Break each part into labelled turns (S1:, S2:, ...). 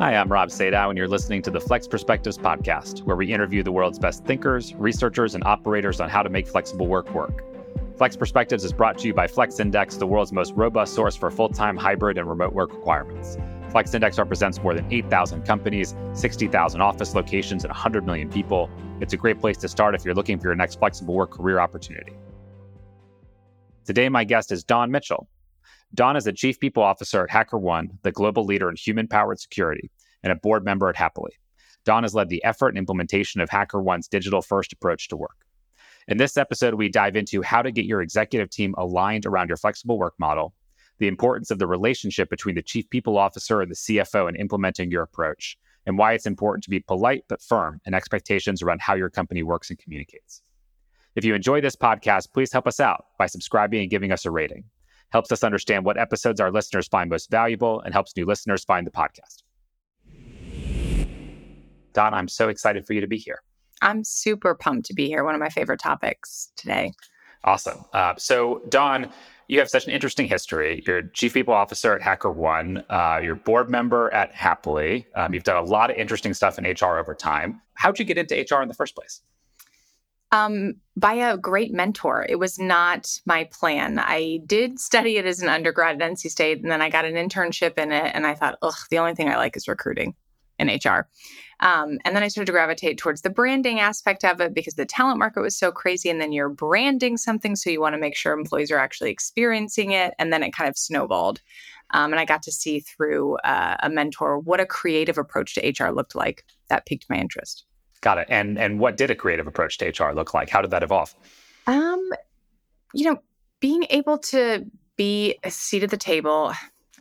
S1: Hi, I'm Rob Sadow, and you're listening to the Flex Perspectives podcast, where we interview the world's best thinkers, researchers, and operators on how to make flexible work work. Flex Perspectives is brought to you by Flex Index, the world's most robust source for full time, hybrid, and remote work requirements. Flex Index represents more than 8,000 companies, 60,000 office locations, and 100 million people. It's a great place to start if you're looking for your next flexible work career opportunity. Today, my guest is Dawn Mitchell. Dawn is the Chief People Officer at HackerOne, the global leader in human powered security, and a board member at Happily. Dawn has led the effort and implementation of HackerOne's digital first approach to work. In this episode, we dive into how to get your executive team aligned around your flexible work model, the importance of the relationship between the Chief People Officer and the CFO in implementing your approach, and why it's important to be polite but firm in expectations around how your company works and communicates. If you enjoy this podcast, please help us out by subscribing and giving us a rating helps us understand what episodes our listeners find most valuable, and helps new listeners find the podcast. Dawn, I'm so excited for you to be here.
S2: I'm super pumped to be here. One of my favorite topics today.
S1: Awesome. Uh, so, Dawn, you have such an interesting history. You're chief people officer at HackerOne. Uh, you're board member at Happily. Um, you've done a lot of interesting stuff in HR over time. How'd you get into HR in the first place?
S2: Um, by a great mentor. It was not my plan. I did study it as an undergrad at NC State, and then I got an internship in it. And I thought, ugh, the only thing I like is recruiting in HR. Um, and then I started to gravitate towards the branding aspect of it because the talent market was so crazy. And then you're branding something, so you want to make sure employees are actually experiencing it. And then it kind of snowballed. Um, and I got to see through uh, a mentor what a creative approach to HR looked like. That piqued my interest.
S1: Got it. And and what did a creative approach to HR look like? How did that evolve?
S2: Um, you know, being able to be a seat at the table.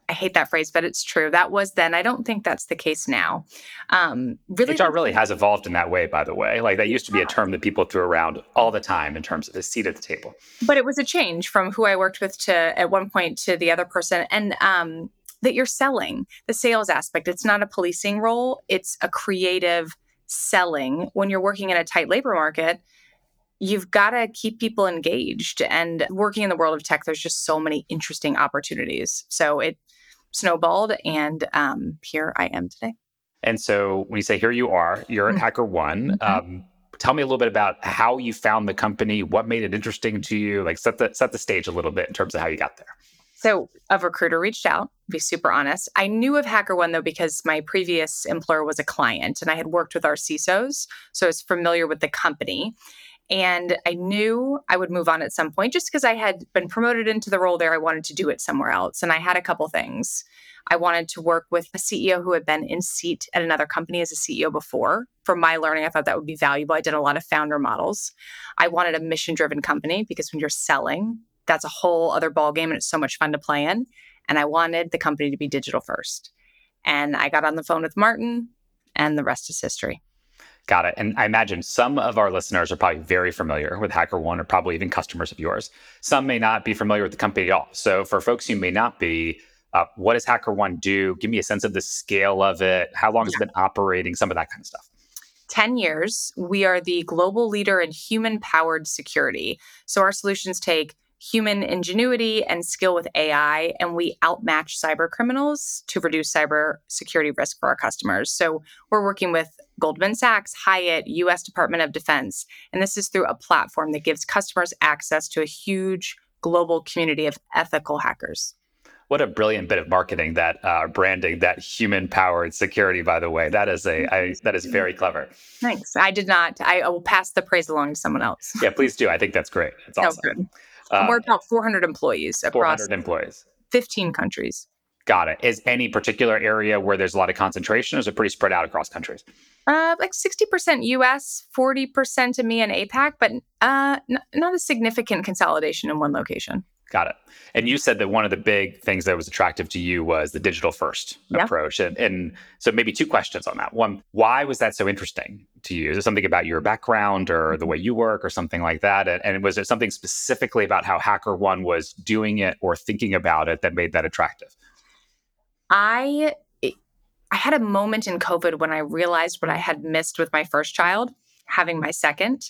S2: I hate that phrase, but it's true. That was then. I don't think that's the case now.
S1: Um, really, HR really has evolved in that way. By the way, like that used to be a term that people threw around all the time in terms of the seat at the table.
S2: But it was a change from who I worked with to at one point to the other person, and um, that you're selling the sales aspect. It's not a policing role. It's a creative selling when you're working in a tight labor market you've got to keep people engaged and working in the world of tech there's just so many interesting opportunities so it snowballed and um, here i am today
S1: and so when you say here you are you're at mm-hmm. HackerOne mm-hmm. um, tell me a little bit about how you found the company what made it interesting to you like set the set the stage a little bit in terms of how you got there
S2: so a recruiter reached out, be super honest. I knew of HackerOne though because my previous employer was a client and I had worked with our CISOs. So I was familiar with the company. And I knew I would move on at some point just because I had been promoted into the role there. I wanted to do it somewhere else. And I had a couple things. I wanted to work with a CEO who had been in seat at another company as a CEO before. From my learning, I thought that would be valuable. I did a lot of founder models. I wanted a mission driven company because when you're selling, that's a whole other ballgame and it's so much fun to play in. And I wanted the company to be digital first. And I got on the phone with Martin, and the rest is history.
S1: Got it. And I imagine some of our listeners are probably very familiar with HackerOne or probably even customers of yours. Some may not be familiar with the company at all. So for folks who may not be, uh, what does HackerOne do? Give me a sense of the scale of it. How long yeah. has it been operating? Some of that kind of stuff.
S2: 10 years, we are the global leader in human powered security. So our solutions take human ingenuity and skill with AI, and we outmatch cyber criminals to reduce cyber security risk for our customers. So we're working with Goldman Sachs, Hyatt, US Department of Defense, and this is through a platform that gives customers access to a huge global community of ethical hackers.
S1: What a brilliant bit of marketing that uh, branding, that human powered security. By the way, that is a I, that is very clever.
S2: Thanks. I did not. I will pass the praise along to someone else.
S1: Yeah, please do. I think that's great. It's awesome. Oh,
S2: Uh, we're about 400 employees across
S1: 400 employees.
S2: 15 countries.
S1: Got it. Is any particular area where there's a lot of concentration, or is it pretty spread out across countries?
S2: Uh, like 60% US, 40% EMEA and APAC, but uh, n- not a significant consolidation in one location.
S1: Got it. And you said that one of the big things that was attractive to you was the digital first yep. approach. And, and so maybe two questions on that. One, why was that so interesting to you? Is it something about your background or the mm-hmm. way you work or something like that? And, and was it something specifically about how HackerOne was doing it or thinking about it that made that attractive?
S2: I I had a moment in COVID when I realized what I had missed with my first child, having my second.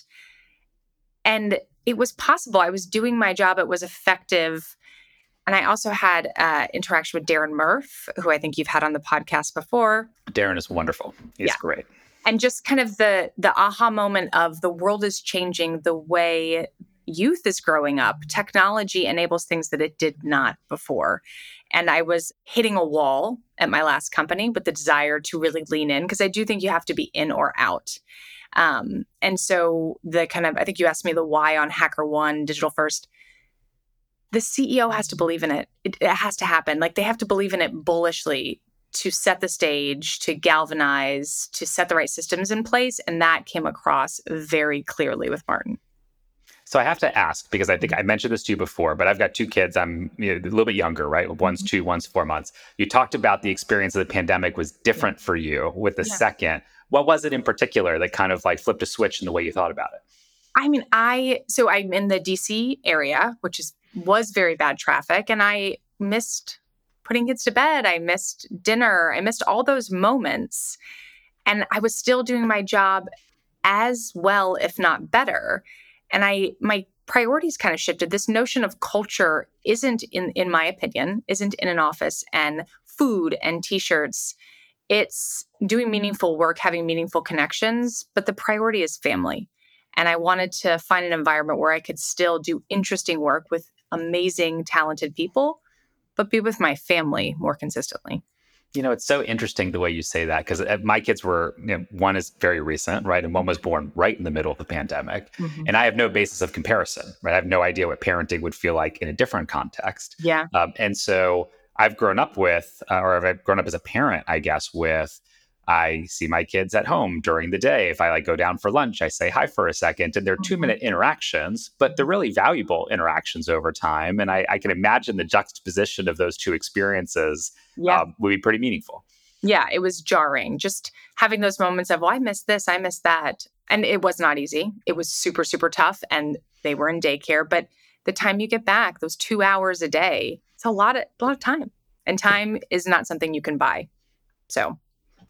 S2: And it was possible. I was doing my job, it was effective. And I also had uh, interaction with Darren Murph, who I think you've had on the podcast before.
S1: Darren is wonderful. He's yeah. great.
S2: And just kind of the the aha moment of the world is changing the way youth is growing up. Technology enables things that it did not before. And I was hitting a wall at my last company with the desire to really lean in because I do think you have to be in or out. Um, and so the kind of, I think you asked me the why on HackerOne, Digital First the CEO has to believe in it. it. It has to happen. Like they have to believe in it bullishly to set the stage, to galvanize, to set the right systems in place. And that came across very clearly with Martin.
S1: So I have to ask because I think I mentioned this to you before, but I've got two kids. I'm you know, a little bit younger, right? One's two, one's four months. You talked about the experience of the pandemic was different yeah. for you with the yeah. second. What was it in particular that kind of like flipped a switch in the way you thought about it?
S2: I mean, I so I'm in the DC area, which is was very bad traffic and I missed putting kids to bed. I missed dinner. I missed all those moments. And I was still doing my job as well, if not better. And I, my priorities kind of shifted. This notion of culture isn't, in, in my opinion, isn't in an office and food and t shirts. It's doing meaningful work, having meaningful connections, but the priority is family. And I wanted to find an environment where I could still do interesting work with amazing, talented people, but be with my family more consistently.
S1: You know, it's so interesting the way you say that because uh, my kids were, you know, one is very recent, right? And one was born right in the middle of the pandemic. Mm-hmm. And I have no basis of comparison, right? I have no idea what parenting would feel like in a different context.
S2: Yeah.
S1: Um, and so I've grown up with, uh, or I've grown up as a parent, I guess, with I see my kids at home during the day. If I like go down for lunch, I say hi for a second. And they're two mm-hmm. minute interactions, but they're really valuable interactions over time. And I, I can imagine the juxtaposition of those two experiences yeah. um, would be pretty meaningful.
S2: Yeah, it was jarring. Just having those moments of, well, I missed this, I missed that. And it was not easy. It was super, super tough. And they were in daycare. But the time you get back, those two hours a day, it's a lot of, a lot of time. And time is not something you can buy. So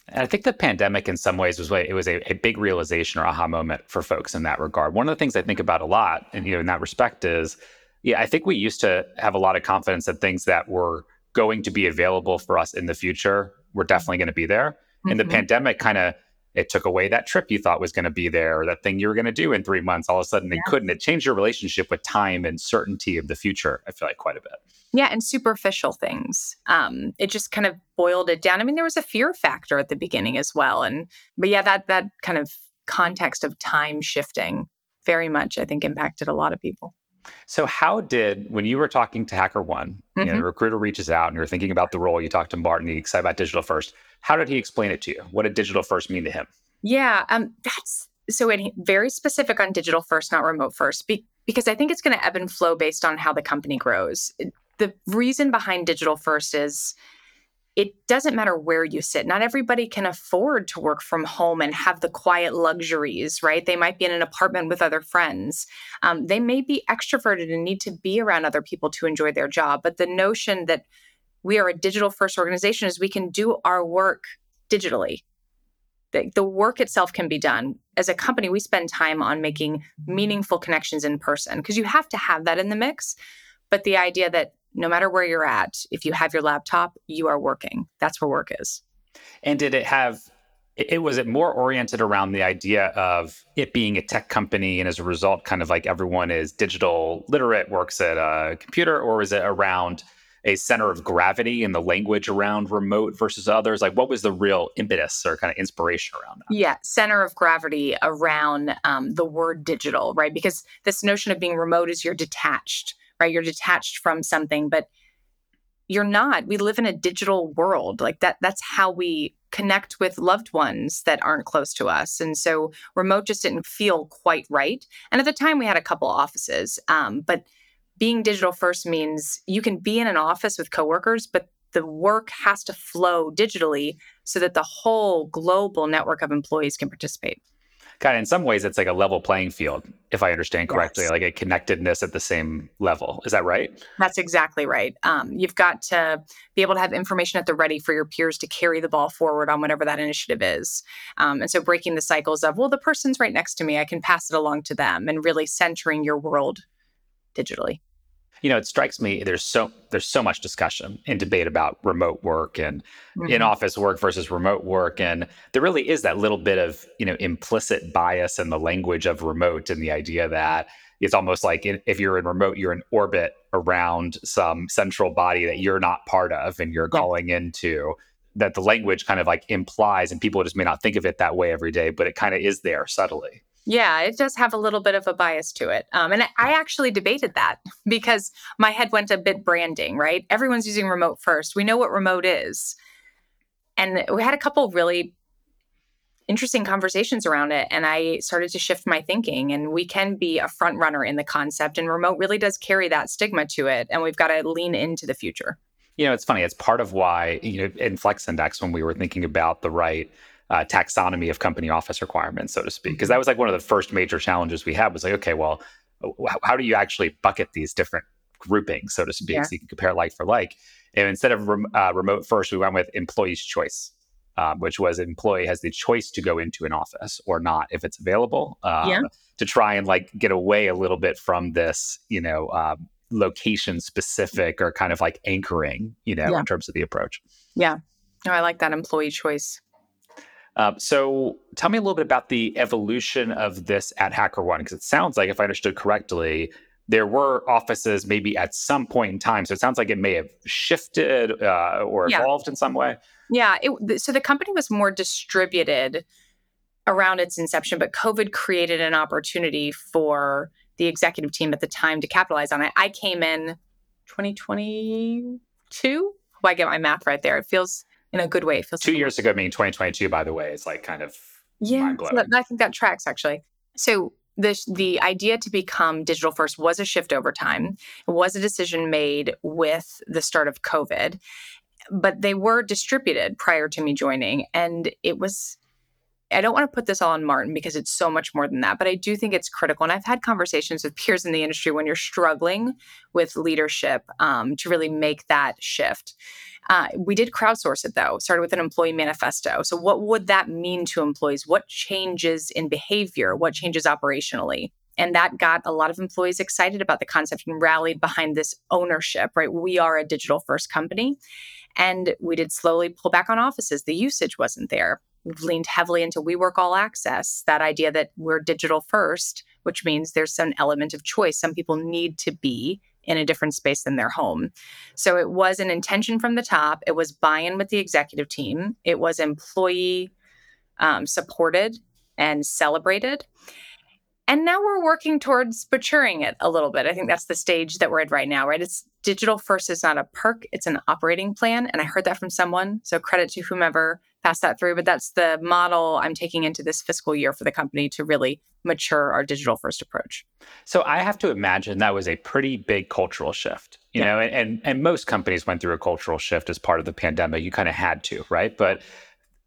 S1: and I think the pandemic, in some ways, was it was a, a, big realization or aha moment for folks in that regard. One of the things I think about a lot, and you know, in that respect, is yeah, I think we used to have a lot of confidence that things that were going to be available for us in the future were definitely going to be there. Mm-hmm. And the pandemic kind of it took away that trip you thought was going to be there or that thing you were going to do in three months. All of a sudden, yeah. it couldn't. It changed your relationship with time and certainty of the future. I feel like quite a bit.
S2: Yeah, and superficial things. Um, it just kind of boiled it down. I mean, there was a fear factor at the beginning as well, and but yeah, that that kind of context of time shifting very much, I think, impacted a lot of people.
S1: So, how did when you were talking to HackerOne, mm-hmm. you know, the recruiter reaches out and you're thinking about the role, you talked to Martin, you excited about digital first. How did he explain it to you? What did digital first mean to him?
S2: Yeah, um, that's so very specific on digital first, not remote first, be, because I think it's going to ebb and flow based on how the company grows the reason behind digital first is it doesn't matter where you sit. Not everybody can afford to work from home and have the quiet luxuries, right? They might be in an apartment with other friends. Um, they may be extroverted and need to be around other people to enjoy their job. But the notion that we are a digital first organization is we can do our work digitally. The, the work itself can be done. As a company, we spend time on making meaningful connections in person because you have to have that in the mix. But the idea that no matter where you're at, if you have your laptop, you are working. That's where work is.
S1: And did it have it was it more oriented around the idea of it being a tech company and as a result kind of like everyone is digital literate works at a computer or was it around a center of gravity and the language around remote versus others like what was the real impetus or kind of inspiration around that
S2: yeah center of gravity around um, the word digital right because this notion of being remote is you're detached right? You're detached from something, but you're not. We live in a digital world. Like that that's how we connect with loved ones that aren't close to us. And so remote just didn't feel quite right. And at the time we had a couple offices. Um, but being digital first means you can be in an office with coworkers, but the work has to flow digitally so that the whole global network of employees can participate
S1: kind of in some ways it's like a level playing field if i understand correctly yes. like a connectedness at the same level. Is that right?
S2: That's exactly right. Um, you've got to be able to have information at the ready for your peers to carry the ball forward on whatever that initiative is. Um, and so breaking the cycles of well the person's right next to me i can pass it along to them and really centering your world digitally
S1: you know, it strikes me there's so there's so much discussion and debate about remote work and
S2: Mhm.
S1: in-office work versus remote work, and there really is that little bit of you know implicit bias in the language of remote and the idea that it's almost like if you're in remote, you're in orbit around some central body that you're not part of and you're calling into. That the language kind of like implies, and people just may not think of it that way every day, but it kind of is there subtly.
S2: Yeah, it does have a little bit of a bias to it. Um, and I, I actually debated that because my head went a bit branding, right? Everyone's using remote first. We know what remote is. And we had a couple really interesting conversations around it. And I started to shift my thinking. And we can be a front runner in the concept. And remote really does carry that stigma to it. And we've got to lean into the future.
S1: You know, it's funny. It's part of why, you know, in Flex Index, when we were thinking about the right uh, taxonomy of company office requirements, so to speak, because that was like one of the first major challenges we had was like, okay, well, how do you actually bucket these different groupings, so to speak,
S2: Yeah.
S1: so you can compare like for like? And instead of rem- uh, remote first, we went with employee's choice, um, which was employee has the choice to go into an office or not if it's available. Um,
S2: Yeah.
S1: To try and like get away a little bit from this, you know, um, location specific or kind of like anchoring, you know,
S2: Yeah.
S1: in terms of the approach.
S2: Oh, I like that employee choice.
S1: Um, so tell me a little bit about the evolution of this at HackerOne, because it sounds like, if I understood correctly, there were offices maybe at some point in time. So it sounds like it may have shifted uh, or
S2: Yeah.
S1: evolved in some way.
S2: Yeah. It, so the company was more distributed around its inception, but COVID created an opportunity for the executive team at the time to capitalize on it. I came in 2022. Oh, I get my math right there. It feels in a good way. Feels
S1: Two years ago, meaning 2022, by the way, is like kind of
S2: Yeah, so I think that tracks actually. So the the idea to become digital first was a shift over time. It was a decision made with the start of COVID, but they were distributed prior to me joining, and it was. I don't want to put this all on Martin because it's so much more than that, but I do think it's critical. And I've had conversations with peers in the industry when you're struggling with leadership um, to really make that shift. Uh, we did crowdsource it though, started with an employee manifesto. So, what would that mean to employees? What changes in behavior? What changes operationally? And that got a lot of employees excited about the concept and rallied behind this ownership, right? We are a digital first company. And we did slowly pull back on offices. The usage wasn't there. We've leaned heavily into WeWork All Access, that idea that we're digital first, which means there's some element of choice. Some people need to be in a different space than their home. So it was an intention from the top. It was buy in with the executive team. It was employee um, supported and celebrated. And now we're working towards maturing it a little bit. I think that's the stage that we're at right now, right? It's digital first is not a perk, it's an operating plan. And I heard that from someone. So credit to whomever passed that through. But that's the model I'm taking into this fiscal year for the company to really mature our digital first approach.
S1: So I have to imagine that was a pretty big cultural shift, you
S2: Yeah.
S1: know, and, and and most companies went through a cultural shift as part of the pandemic. You kind of had to, right? But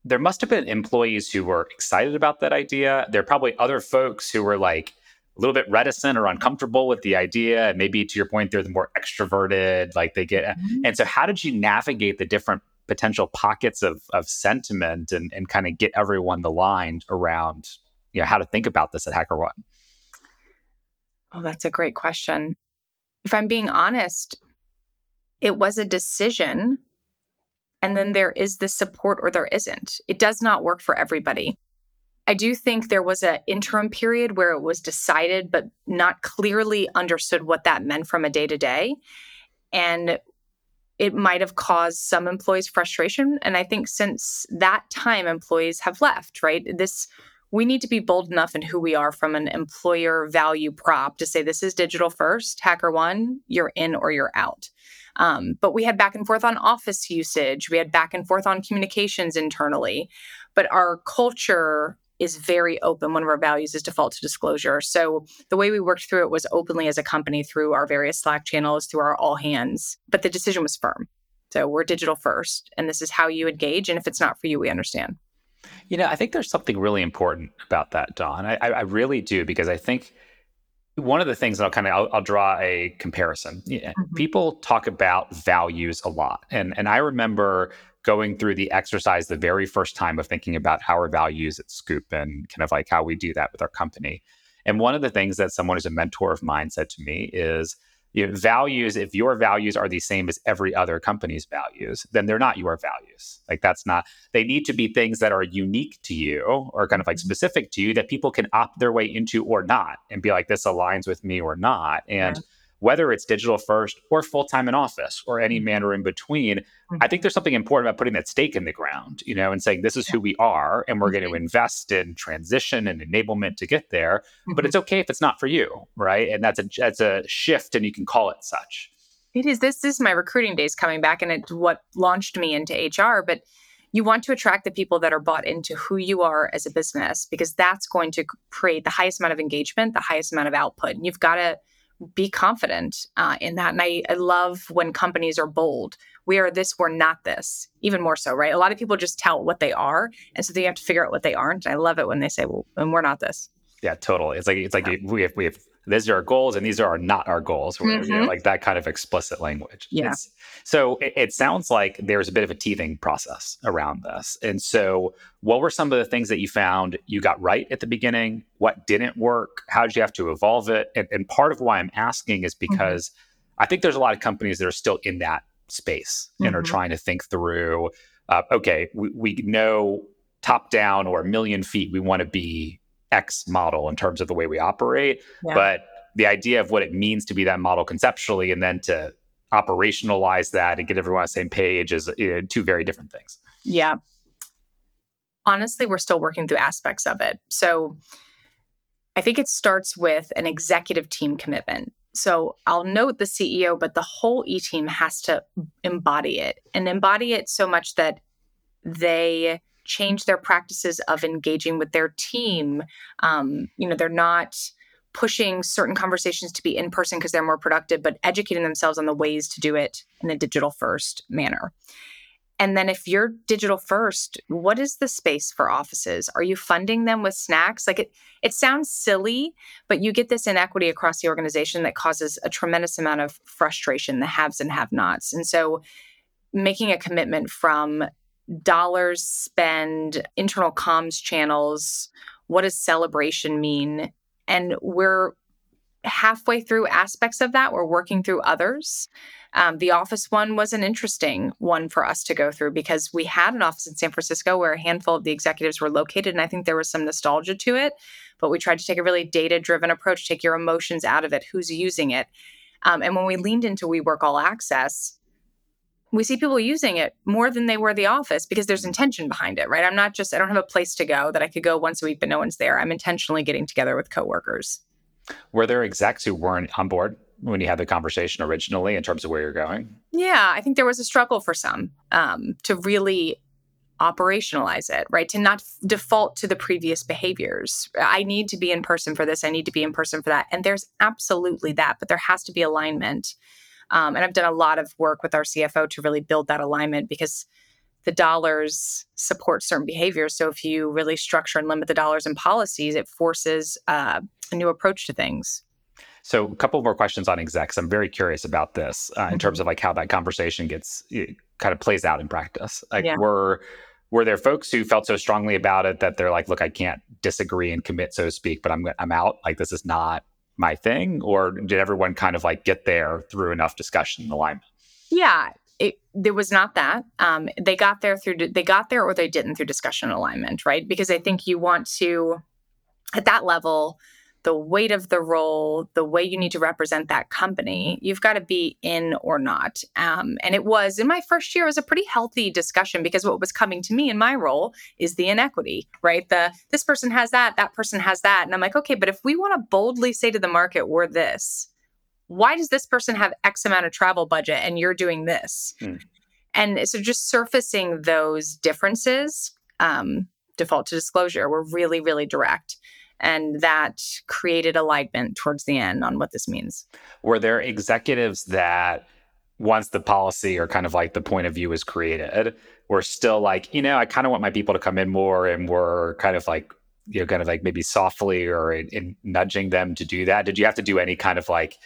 S1: there must have been employees who were excited about that idea. There are probably other folks who were like a little bit reticent or uncomfortable with the idea. And maybe to your point, they're the more extroverted, like they get. Mm-hmm. And so, how did you navigate the different potential pockets of of sentiment and and kind of get everyone aligned around, you know, how to think about this at HackerOne?
S2: Oh, that's a great question. If I'm being honest, it was a decision. And then there is the support or there isn't. It does not work for everybody. I do think there was an interim period where it was decided, but not clearly understood what that meant from a day to day. And it might have caused some employees frustration. And I think since that time, employees have left, right? This we need to be bold enough in who we are from an employer value prop to say this is digital first, HackerOne, you're in or you're out. Um, but we had back and forth on office usage, we had back and forth on communications internally. But our culture is very open. One of our values is default to disclosure. So the way we worked through it was openly as a company through our various Slack channels, through our all hands. But the decision was firm. So we're digital first, and this is how you engage. And if it's not for you, we understand.
S1: You know, I think there's something really important about that, Dawn. I, I really do because I think one of the things that I'll kind of I'll, I'll draw a comparison. Yeah,
S2: Mhm.
S1: People talk about values a lot, and and I remember going through the exercise the very first time of thinking about how our values at Scoop and kind of like how we do that with our company. And one of the things that someone who's a mentor of mine said to me is you know, values if your values are the same as every other company's values then they're not your values like that's not they need to be things that are unique to you or kind of like mm-hmm. specific to you that people can opt their way into or not and be like this aligns with me or not and yeah whether it's digital first or full time in office or any mm-hmm. manner in between, mm-hmm. I think there's something important about putting that stake in the ground, you know, and saying this is who we are and we're mm-hmm. going to invest in transition and enablement to get there. Mm-hmm. But it's okay if it's not for you, right? And that's a that's a shift, and you can call it such.
S2: It is. This, this is my recruiting days coming back, and it's what launched me into HR. But you want to attract the people that are bought into who you are as a business because that's going to create the highest amount of engagement, the highest amount of output. And you've got to be confident uh, in that. And I, I love when companies are bold. We are this, we're not this. Even more so, right? A lot of people just tell what they are, and so they have to figure out what they aren't. I love it when they say, "Well, and we're not this."
S1: Yeah, totally. It's like it's like yeah. we have we have these are our goals and these are not our goals mm-hmm. you know, mm-hmm. like that kind of explicit language
S2: yeah it's,
S1: so it, it, sounds like there's a bit of a teething process around this and so what were some of the things that you found you got right at the beginning what didn't work how did you have to evolve it and, and part of why i'm asking is mm-hmm. because mm-hmm. i think there's a lot of companies that are still in that space and mm-hmm. are trying to think through uh, okay we, we know top down or a million feet we want to be X model in terms of the way we operate. Yeah. But the idea of what it means to be that model conceptually and then to operationalize that and get everyone on the same page is you know, two very different things.
S2: Yeah. Honestly, we're still working through aspects of it. So I think it starts with an executive team commitment. So I'll note the CEO, but the whole E team has to embody it and embody it so much that they change their practices of engaging with their team. Um, you know, they're not pushing certain conversations to be in person because they're more productive, but educating themselves on the ways to do it in a digital first manner. And then if you're digital first, what is the space for offices? Are you funding them with snacks? Like it it sounds silly, but you get this inequity across the organization that causes a tremendous amount of frustration, the haves and have-nots. And so making a commitment from dollars spend, internal comms channels, what does celebration mean? And we're halfway through aspects of that. We're working through others. Um, the office one was an interesting one for us to go through because we had an office in San Francisco where a handful of the executives were located. And I think there was some nostalgia to it. But we tried to take a really data driven approach, take your emotions out of it, who's using it. Um, and when we leaned into WeWork All Access, we see people using it more than they were the office because there's intention behind it, right? I'm not just, I don't have a place to go that I could go once a week, but no one's there. I'm intentionally getting together with coworkers.
S1: Were there execs who weren't on board when you had the conversation originally in terms of where you're going?
S2: Yeah, I think there was a struggle for some um, to really operationalize it, right? To not f- default to the previous behaviors. I need to be in person for this. I need to be in person for that. And there's absolutely that, but there has to be alignment. Um, and I've done a lot of work with our CFO to really build that alignment because the dollars support certain behaviors. So if you really structure and limit the dollars and policies, it forces uh, a new approach to things.
S1: So a couple more questions on execs. I'm very curious about this uh, in mm-hmm. terms of like how that conversation gets kind of plays out in practice. Like yeah. were were there folks who felt so strongly about it that they're like, look, I can't disagree and commit, so to speak, but I'm I'm out. Like this is not my thing, or did everyone kind of like get there through enough discussion and alignment?
S2: Yeah, it, there was not that. Um, they got there through they got there or they didn't through discussion and alignment, right? Because I think you want to at that level the weight of the role, the way you need to represent that company, you've got to be in or not. Um, and it was in my first year, it was a pretty healthy discussion because what was coming to me in my role is the inequity, right? The this person has that, that person has that. And I'm like, okay, but if we want to boldly say to the market, we're this, why does this person have X amount of travel budget and you're doing this? Mm. And so just surfacing those differences, um, default to disclosure, we're really, really direct and that created alignment towards the end on what this means.
S1: Were there executives that once the policy or kind of like the point of view was created, were still like, you know, I kind of want my people to come in more and were kind of like, you know, kind of like maybe softly or in, in nudging them to do that? Did you have to do any kind of like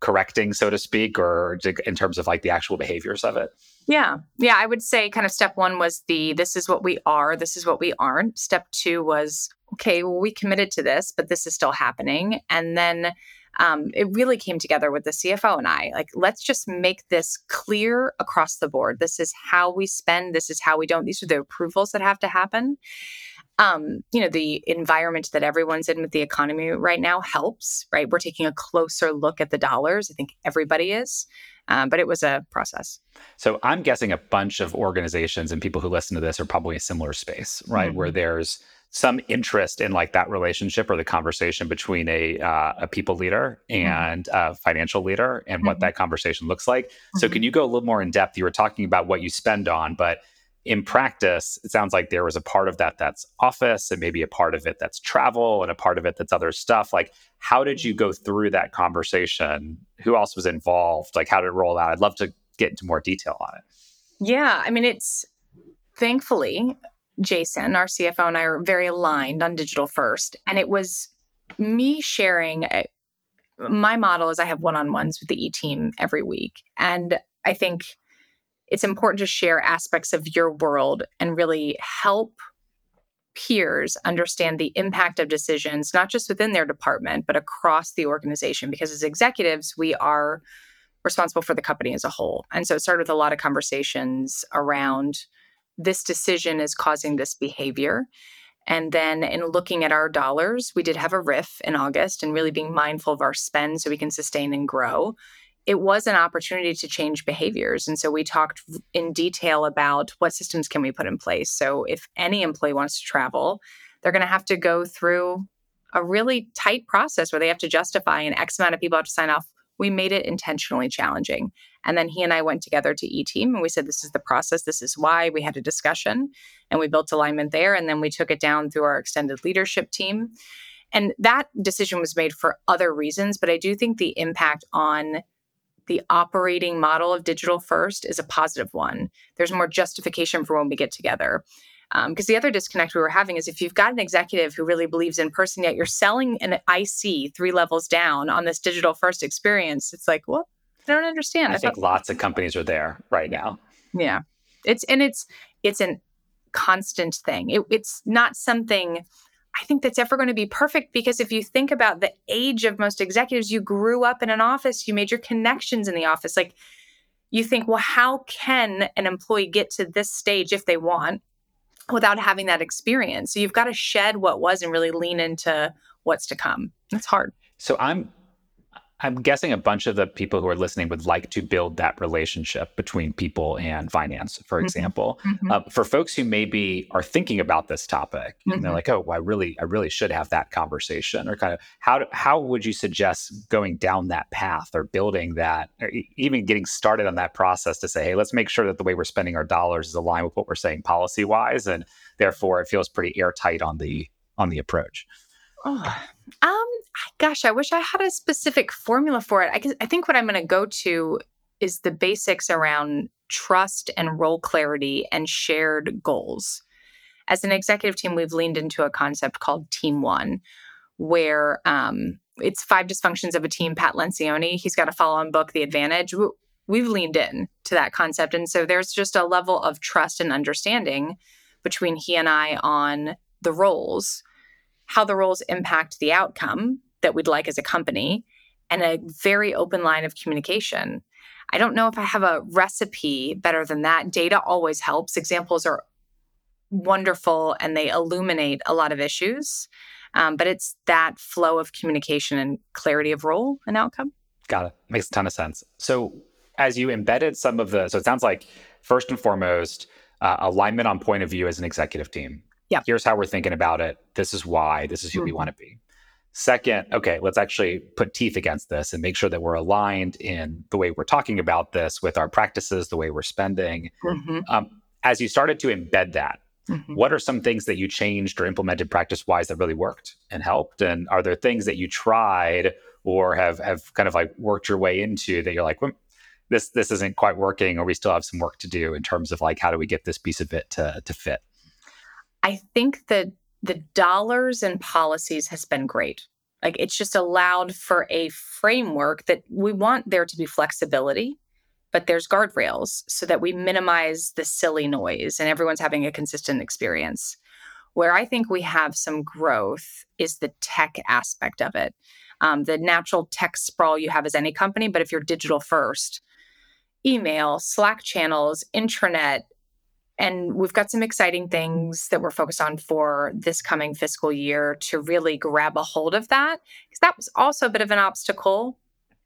S1: correcting, so to speak, or in terms of like the actual behaviors of it?
S2: Yeah. Yeah. I would say kind of step one was the this is what we are, this is what we aren't. Step two was okay, well, we committed to this, but this is still happening. And then um, it really came together with the CFO and I. Like, let's just make this clear across the board. This is how we spend. This is how we don't. These are the approvals that have to happen. Um, you know, the environment that everyone's in with the economy right now helps, right? We're taking a closer look at the dollars. I think everybody is. Um, but it was a process.
S1: So I'm guessing a bunch of organizations and people who listen to this are probably a similar space, right? Mm-hmm. Where there's some interest in like that relationship or the conversation between a uh, a people leader mm-hmm. and mm-hmm. a financial leader and mm-hmm. what that conversation looks like. Mm-hmm. So can you go a little more in depth? You were talking about what you spend on, but in practice, it sounds like there was a part of that that's office and maybe a part of it that's travel and a part of it that's other stuff. Like, how did you go through that conversation? Who else was involved? Like, how did it roll out? I'd love to get into more detail on it.
S2: Yeah. I mean, it's thankfully Jason, our CFO, and I are very aligned on digital first. And it was me sharing a, my model is I have one on ones with the e team every week. And I think it's important to share aspects of your world and really help peers understand the impact of decisions, not just within their department, but across the organization. Because as executives, we are responsible for the company as a whole. And so it started with a lot of conversations around this decision is causing this behavior. And then in looking at our dollars, we did have a RIF in August and really being mindful of our spend so we can sustain and grow. It was an opportunity to change behaviors. And so we talked in detail about what systems can we put in place. So if any employee wants to travel, they're going to have to go through a really tight process where they have to justify an X amount of people have to sign off. We made it intentionally challenging. And then he and I went together to E Team and we said, This is the process. This is why. We had a discussion and we built alignment there. And then we took it down through our extended leadership team. And that decision was made for other reasons. But I do think the impact on the operating model of digital first is a positive one. There's more justification for when we get together. Because um, the other disconnect we were having is if you've got an executive who really believes in person, yet you're selling an IC three levels down on this digital first experience, it's like, well, I don't understand.
S1: I, I think thought- lots of companies are there right now.
S2: Yeah. It's and it's it's an constant thing. It, it's not something I think that's ever going to be perfect because if you think about the age of most executives, you grew up in an office, you made your connections in the office. Like you think, well, how can an employee get to this stage if they want without having that experience? So you've got to shed what was and really lean into what's to come. It's hard.
S1: So I'm I'm guessing a bunch of the people who are listening would like to build that relationship between people and finance, for mm-hmm. example. Mm-hmm. Uh, for folks who maybe are thinking about this topic mm-hmm. and they're mm-hmm. like, "Oh, well, I really, I really should have that conversation," or kind of how how would you suggest going down that path or building that, or even getting started on that process to say, "Hey, let's make sure that the way we're spending our dollars is aligned with what we're saying policy wise," and therefore it feels pretty airtight on the on the approach.
S2: Oh, um, gosh, I wish I had a specific formula for it. I, guess, I think what I'm going to go to is the basics around trust and role clarity and shared goals. As an executive team, we've leaned into a concept called Team One, where um, it's five dysfunctions of a team. Pat Lencioni, he's got a follow-on book, The Advantage. We've leaned in to that concept, and so there's just a level of trust and understanding between he and I on the roles how the roles impact the outcome that we'd like as a company, and a very open line of communication. I don't know if I have a recipe better than that. Data always helps. Examples are wonderful and they illuminate a lot of issues. Um, but it's that flow of communication and clarity of role and outcome.
S1: Got it. Makes a ton of sense. So, as you embedded some of the, so it sounds like first and foremost, uh, alignment on point of view as an executive team.
S2: Yeah.
S1: Here's how we're thinking about it. This is why. This is who mm-hmm. we want to be. Second, okay, let's actually put teeth against this and make sure that we're aligned in the way we're talking about this with our practices, the way we're spending. Mm-hmm. Um, as you started to embed that, mm-hmm. what are some things that you changed or implemented practice wise that really worked and helped? And are there things that you tried or have have kind of like worked your way into that you're like, well, this this isn't quite working, or we still have some work to do in terms of like how do we get this piece of it to to fit?
S2: I think that the dollars and policies has been great. Like it's just allowed for a framework that we want there to be flexibility, but there's guardrails so that we minimize the silly noise and everyone's having a consistent experience. Where I think we have some growth is the tech aspect of it. um, the natural tech sprawl you have as any company. But if you're digital first, email, Slack channels, intranet, and we've got some exciting things that we're focused on for this coming fiscal year to really grab a hold of that. Because that was also a bit of an obstacle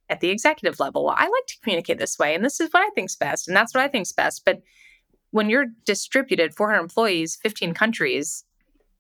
S2: at the executive level. I like to communicate this way, and this is what I think's best, and that's what I think's best. But when you're distributed 400 employees, 15 countries,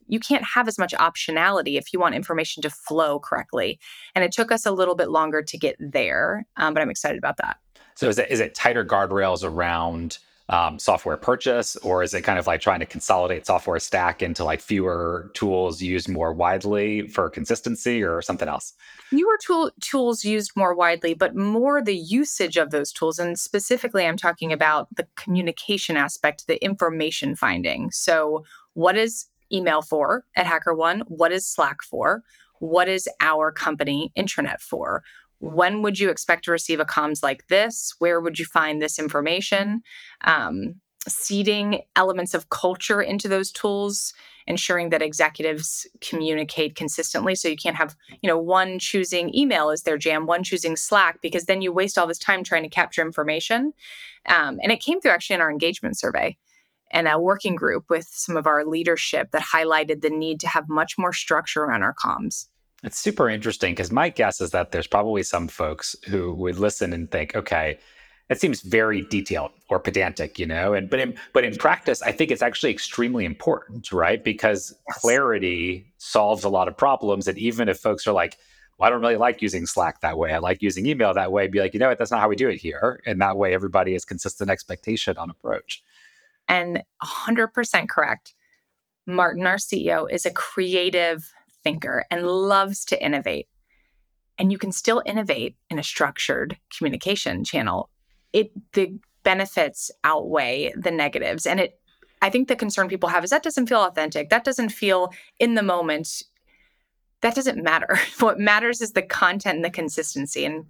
S2: you can't have as much optionality if you want information to flow correctly. And it took us a little bit longer to get there, um, but I'm excited about that.
S1: So is it is it tighter guardrails around um, software purchase, or is it kind of like trying to consolidate software stack into like fewer tools used more widely for consistency, or something else?
S2: Fewer tool, tools used more widely, but more the usage of those tools, and specifically, I'm talking about the communication aspect, the information finding. So, what is email for at HackerOne? What is Slack for? What is our company intranet for? When would you expect to receive a comms like this? Where would you find this information? Um, seeding elements of culture into those tools, ensuring that executives communicate consistently. So you can't have, you know, one choosing email as their jam, one choosing Slack, because then you waste all this time trying to capture information. Um, and it came through actually in our engagement survey and a working group with some of our leadership that highlighted the need to have much more structure around our comms.
S1: It's super interesting because my guess is that there's probably some folks who would listen and think, okay, it seems very detailed or pedantic, you know. And but in but in practice, I think it's actually extremely important, right? Because yes. clarity solves a lot of problems. And even if folks are like, well, I don't really like using Slack that way. I like using email that way. Be like, you know what? That's not how we do it here. And that way, everybody has consistent expectation on approach.
S2: And 100% correct. Martin, our CEO, is a creative thinker and loves to innovate. And you can still innovate in a structured communication channel. It the benefits outweigh the negatives. And it I think the concern people have is that doesn't feel authentic. That doesn't feel in the moment. That doesn't matter. what matters is the content and the consistency. And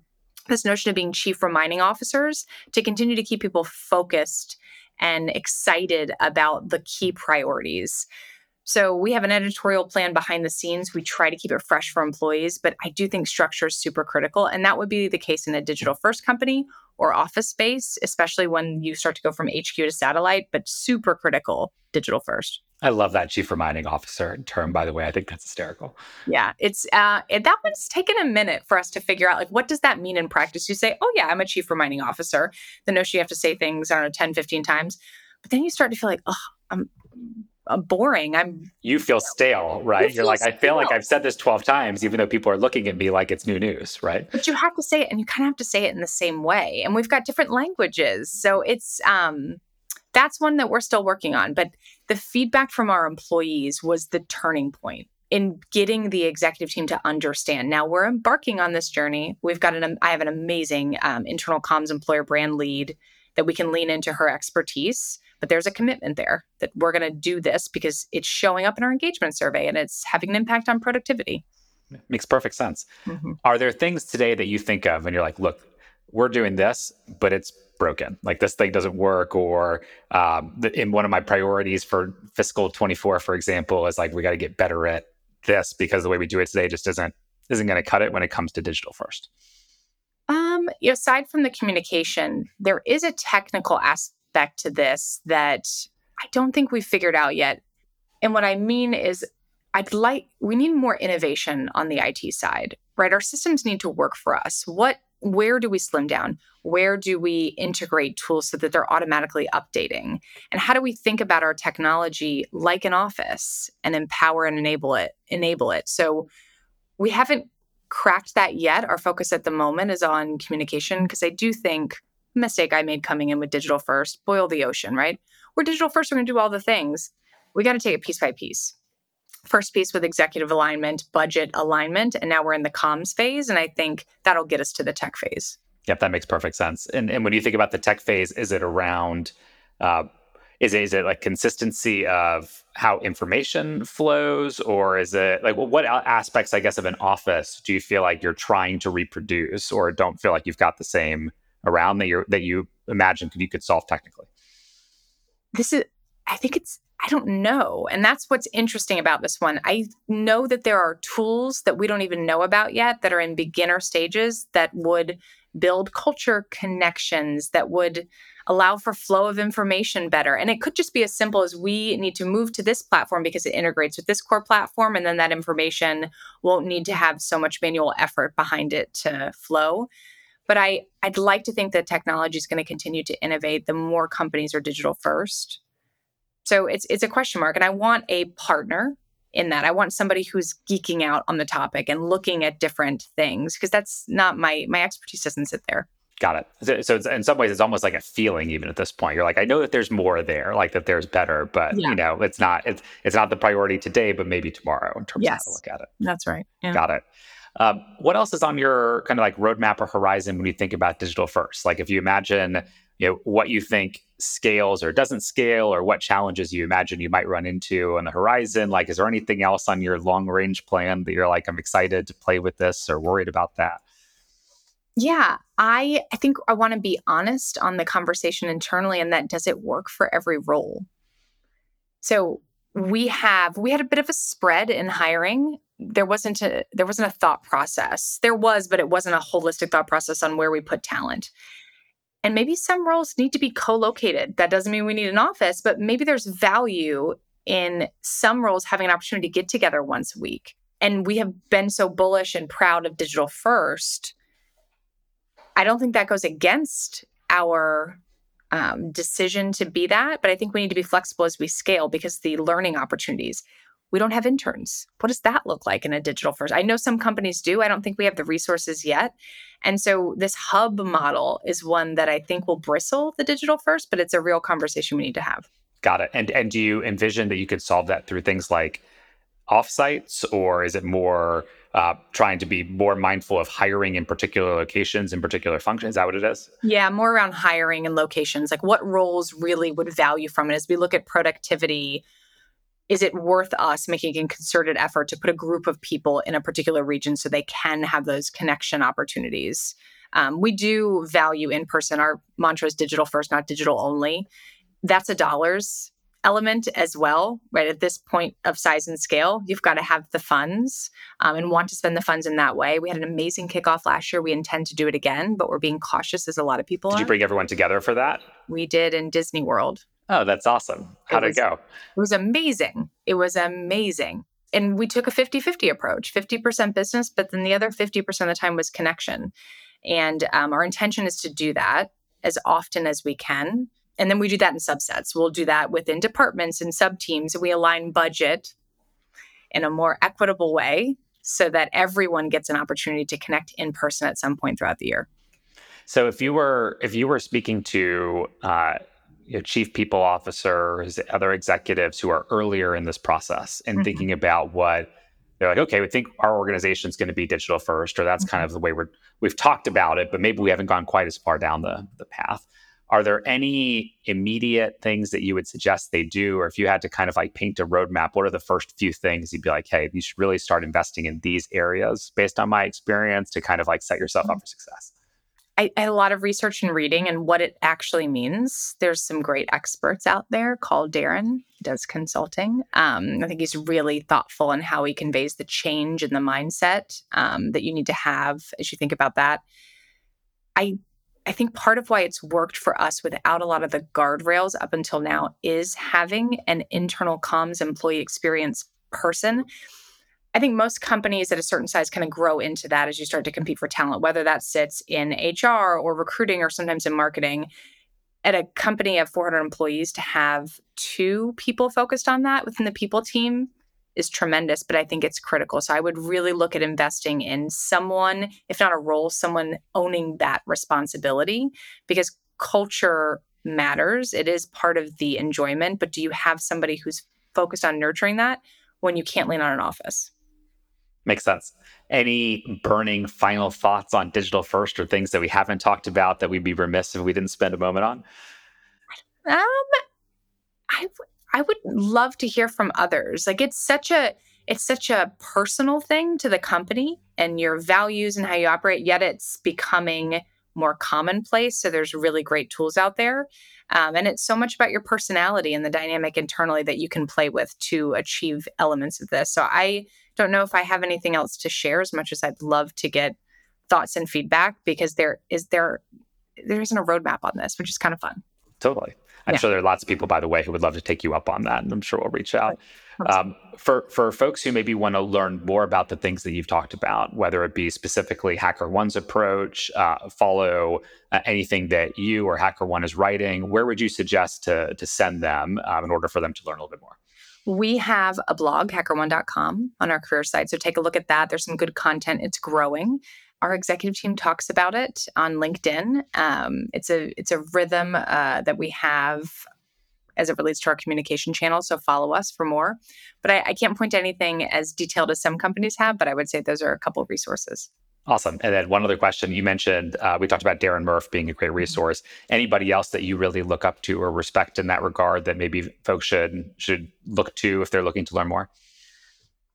S2: this notion of being chief reminding officers to continue to keep people focused and excited about the key priorities. So we have an editorial plan behind the scenes. We try to keep it fresh for employees, but I do think structure is super critical. And that would be the case in a digital first company or office space, especially when you start to go from HQ to satellite, but super critical digital first.
S1: I love that chief reminding officer term, by the way. I think that's hysterical.
S2: Yeah, it's uh, that one's taken a minute for us to figure out like what does that mean in practice. You say, oh yeah, I'm a chief reminding officer. The notion you have to say things, I don't know, 10, 15 times. But then you start to feel like, oh, I'm I'm boring. I'm
S1: you feel stale, right? You are like, stale. I feel like I've said this 12 times, even though people are looking at me like it's new news, right?
S2: But you have to say it and you kind of have to say it in the same way. And we've got different languages. So it's um that's one that we're still working on. But the feedback from our employees was the turning point in getting the executive team to understand. Now we're embarking on this journey. We've got an I have an amazing um, internal comms employer brand lead that we can lean into her expertise but there's a commitment there that we're going to do this because it's showing up in our engagement survey and it's having an impact on productivity.
S1: Makes perfect sense. Mm-hmm. Are there things today that you think of and you're like, look, we're doing this, but it's broken. Like this thing doesn't work. Or um, in one of my priorities for fiscal 24, for example, is like we got to get better at this because the way we do it today just isn't isn't going to cut it when it comes to digital first.
S2: Um, aside from the communication, there is a technical aspect aspect to this that I don't think we've figured out yet. And what I mean is, I'd like, we need more innovation on the IT side, right? Our systems need to work for us. What, where do we slim down? Where do we integrate tools so that they're automatically updating? And how do we think about our technology like an office and empower and enable it, enable it? So we haven't cracked that yet. Our focus at the moment is on communication because I do think mistake I made coming in with digital first, boil the ocean, right? We're digital first, we're going to do all the things. We got to take it piece by piece. First piece with executive alignment, budget alignment, and now we're in the comms phase. And I think that'll get us to the tech phase.
S1: Yep, that makes perfect sense. And, and when you think about the tech phase, is it around, uh, is it, is it like consistency of how information flows, or is it like what aspects, I guess, of an office do you feel like you're trying to reproduce, or don't feel like you've got the same around that you that you imagine you could solve technically?
S2: This is I think it's I don't know. And that's what's interesting about this one. I know that there are tools that we don't even know about yet that are in beginner stages that would build culture connections, that would allow for flow of information better. And it could just be as simple as we need to move to this platform because it integrates with this core platform. And then that information won't need to have so much manual effort behind it to flow. But I, I'd like to think that technology is going to continue to innovate the more companies are digital first. So it's it's a question mark. And I want a partner in that. I want somebody who's geeking out on the topic and looking at different things because that's not my my expertise doesn't sit there.
S1: Got it. So, so, it's, in some ways, it's almost like a feeling. Even at this point, you're like, I know that there's more there, like that there's better, but yeah. you know, it's not. It's it's not the priority today, but maybe tomorrow in terms yes. of how to look at it.
S2: That's right.
S1: Yeah. Got it. Um, what else is on your kind of like roadmap or horizon when you think about digital first? Like if you imagine, you know, what you think scales or doesn't scale, or what challenges you imagine you might run into on the horizon. Like, is there anything else on your long range plan that you're like, I'm excited to play with this or worried about that?
S2: Yeah, I I think I want to be honest on the conversation internally and that does it work for every role. So we have we had a bit of a spread in hiring. There wasn't a there wasn't a thought process. There was, but it wasn't a holistic thought process on where we put talent. And maybe some roles need to be co-located. That doesn't mean we need an office, but maybe there's value in some roles having an opportunity to get together once a week. And we have been so bullish and proud of digital first I don't think that goes against our um, decision to be that, but I think we need to be flexible as we scale because the learning opportunities. We don't have interns. What does that look like in a digital first? I know some companies do. I don't think we have the resources yet. And so this hub model is one that I think will bristle the digital first, but it's a real conversation we need to have.
S1: Got it. And and do you envision that you could solve that through things like offsites, or is it more uh, trying to be more mindful of hiring in particular locations in particular functions? Is that what it is?
S2: Yeah, more around hiring and locations. Like what roles really would value from it as we look at productivity. Is it worth us making a concerted effort to put a group of people in a particular region so they can have those connection opportunities? Um, we do value in person. Our mantra is digital first, not digital only. That's a dollars element as well, right? At this point of size and scale, you've got to have the funds um, and want to spend the funds in that way. We had an amazing kickoff last year. We intend to do it again, but we're being cautious as a lot of people.
S1: Did
S2: are.
S1: you bring everyone together for that?
S2: We did in Disney World.
S1: Oh, that's awesome. How'd it, was, it go?
S2: It was amazing. It was amazing. And we took a 50 50 approach 50% business, but then the other 50% of the time was connection. And um, our intention is to do that as often as we can. And then we do that in subsets. We'll do that within departments and sub teams. We align budget in a more equitable way so that everyone gets an opportunity to connect in person at some point throughout the year.
S1: So if you were if you were speaking to uh, you know, chief people officers, other executives who are earlier in this process and mm-hmm. thinking about what they're like, okay, we think our organization is going to be digital first, or that's mm-hmm. kind of the way we're we've talked about it, but maybe we haven't gone quite as far down the the path are there any immediate things that you would suggest they do or if you had to kind of like paint a roadmap what are the first few things you'd be like hey you should really start investing in these areas based on my experience to kind of like set yourself up for success
S2: I, I had a lot of research and reading and what it actually means. There's some great experts out there called Darren, does consulting. Um, I think he's really thoughtful in how he conveys the change in the mindset um, that you need to have as you think about that. I I think part of why it's worked for us without a lot of the guardrails up until now is having an internal comms employee experience person. I think most companies at a certain size kind of grow into that as you start to compete for talent, whether that sits in HR or recruiting or sometimes in marketing. At a company of 400 employees, to have two people focused on that within the people team is tremendous, but I think it's critical. So I would really look at investing in someone, if not a role, someone owning that responsibility because culture matters. It is part of the enjoyment, but do you have somebody who's focused on nurturing that when you can't lean on an office?
S1: Makes sense. Any burning final thoughts on digital first or things that we haven't talked about that we'd be remiss if we didn't spend a moment on?
S2: Um, I I would love to hear from others. Like it's such a it's such a personal thing to the company and your values and how you operate, yet it's becoming more commonplace. So there's really great tools out there. Um, and it's so much about your personality and the dynamic internally that you can play with to achieve elements of this. So I don't know if I have anything else to share as much as I'd love to get thoughts and feedback because there is there there isn't a roadmap on this, which is kind of fun.
S1: Totally. I'm yeah. sure there are lots of people, by the way, who would love to take you up on that, and I'm sure we'll reach out. Um, for for folks who maybe want to learn more about the things that you've talked about, whether it be specifically HackerOne's approach, uh, follow uh, anything that you or HackerOne is writing, where would you suggest to to send them um, in order for them to learn a little bit more?
S2: We have a blog, hackerone.com, on our career site. So take a look at that. There's some good content. It's growing our executive team talks about it on LinkedIn. Um, it's a it's a rhythm uh, that we have as it relates to our communication channel. So follow us for more. But I, I can't point to anything as detailed as some companies have. But I would say those are a couple of resources.
S1: Awesome. And then one other question you mentioned, uh, we talked about Darren Murph being a great mm-hmm. resource. Anybody else that you really look up to or respect in that regard that maybe folks should should look to if they're looking to learn more?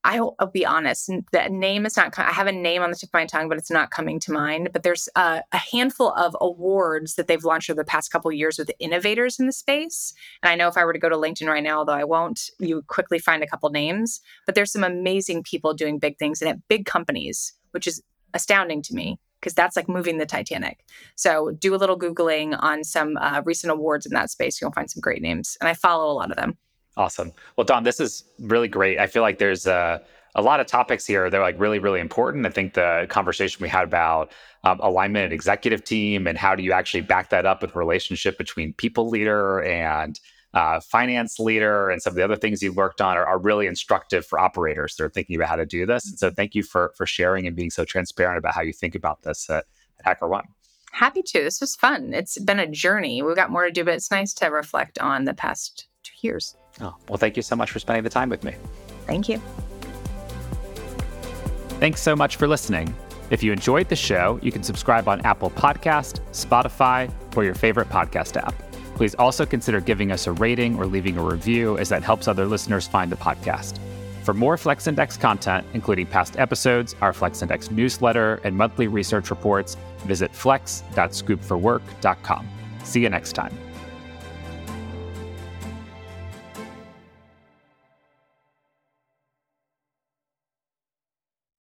S2: I'll, I'll, be honest, the name is not, I have a name on the tip of my tongue, but it's not coming to mind. But there's a, a handful of awards that they've launched over the past couple years with innovators in the space. And I know if I were to go to LinkedIn right now, although I won't, you quickly find a couple names. But there's some amazing people doing big things and at big companies, which is astounding to me because that's like moving the Titanic. So do a little Googling on some uh, recent awards in that space. You'll find some great names. And I follow a lot of them.
S1: Awesome. Well, Dawn, this is really great. I feel like there's a, a lot of topics here. They're like really, really important. I think the conversation we had about um, alignment and executive team and how do you actually back that up with relationship between people leader and uh, finance leader and some of the other things you've worked on are, are, really instructive for operators that are thinking about how to do this. And so thank you for for sharing and being so transparent about how you think about this at, at HackerOne.
S2: Happy to. This was fun. It's been a journey. We've got more to do, but it's nice to reflect on the past two years.
S1: Oh, well, thank you so much for spending the time with me.
S2: Thank you.
S1: Thanks so much for listening. If you enjoyed the show, you can subscribe on Apple Podcast, Spotify, or your favorite podcast app. Please also consider giving us a rating or leaving a review, as that helps other listeners find the podcast. For more Flex Index content, including past episodes, our Flex Index newsletter, and monthly research reports, visit flex.scoopforwork.com. See you next time.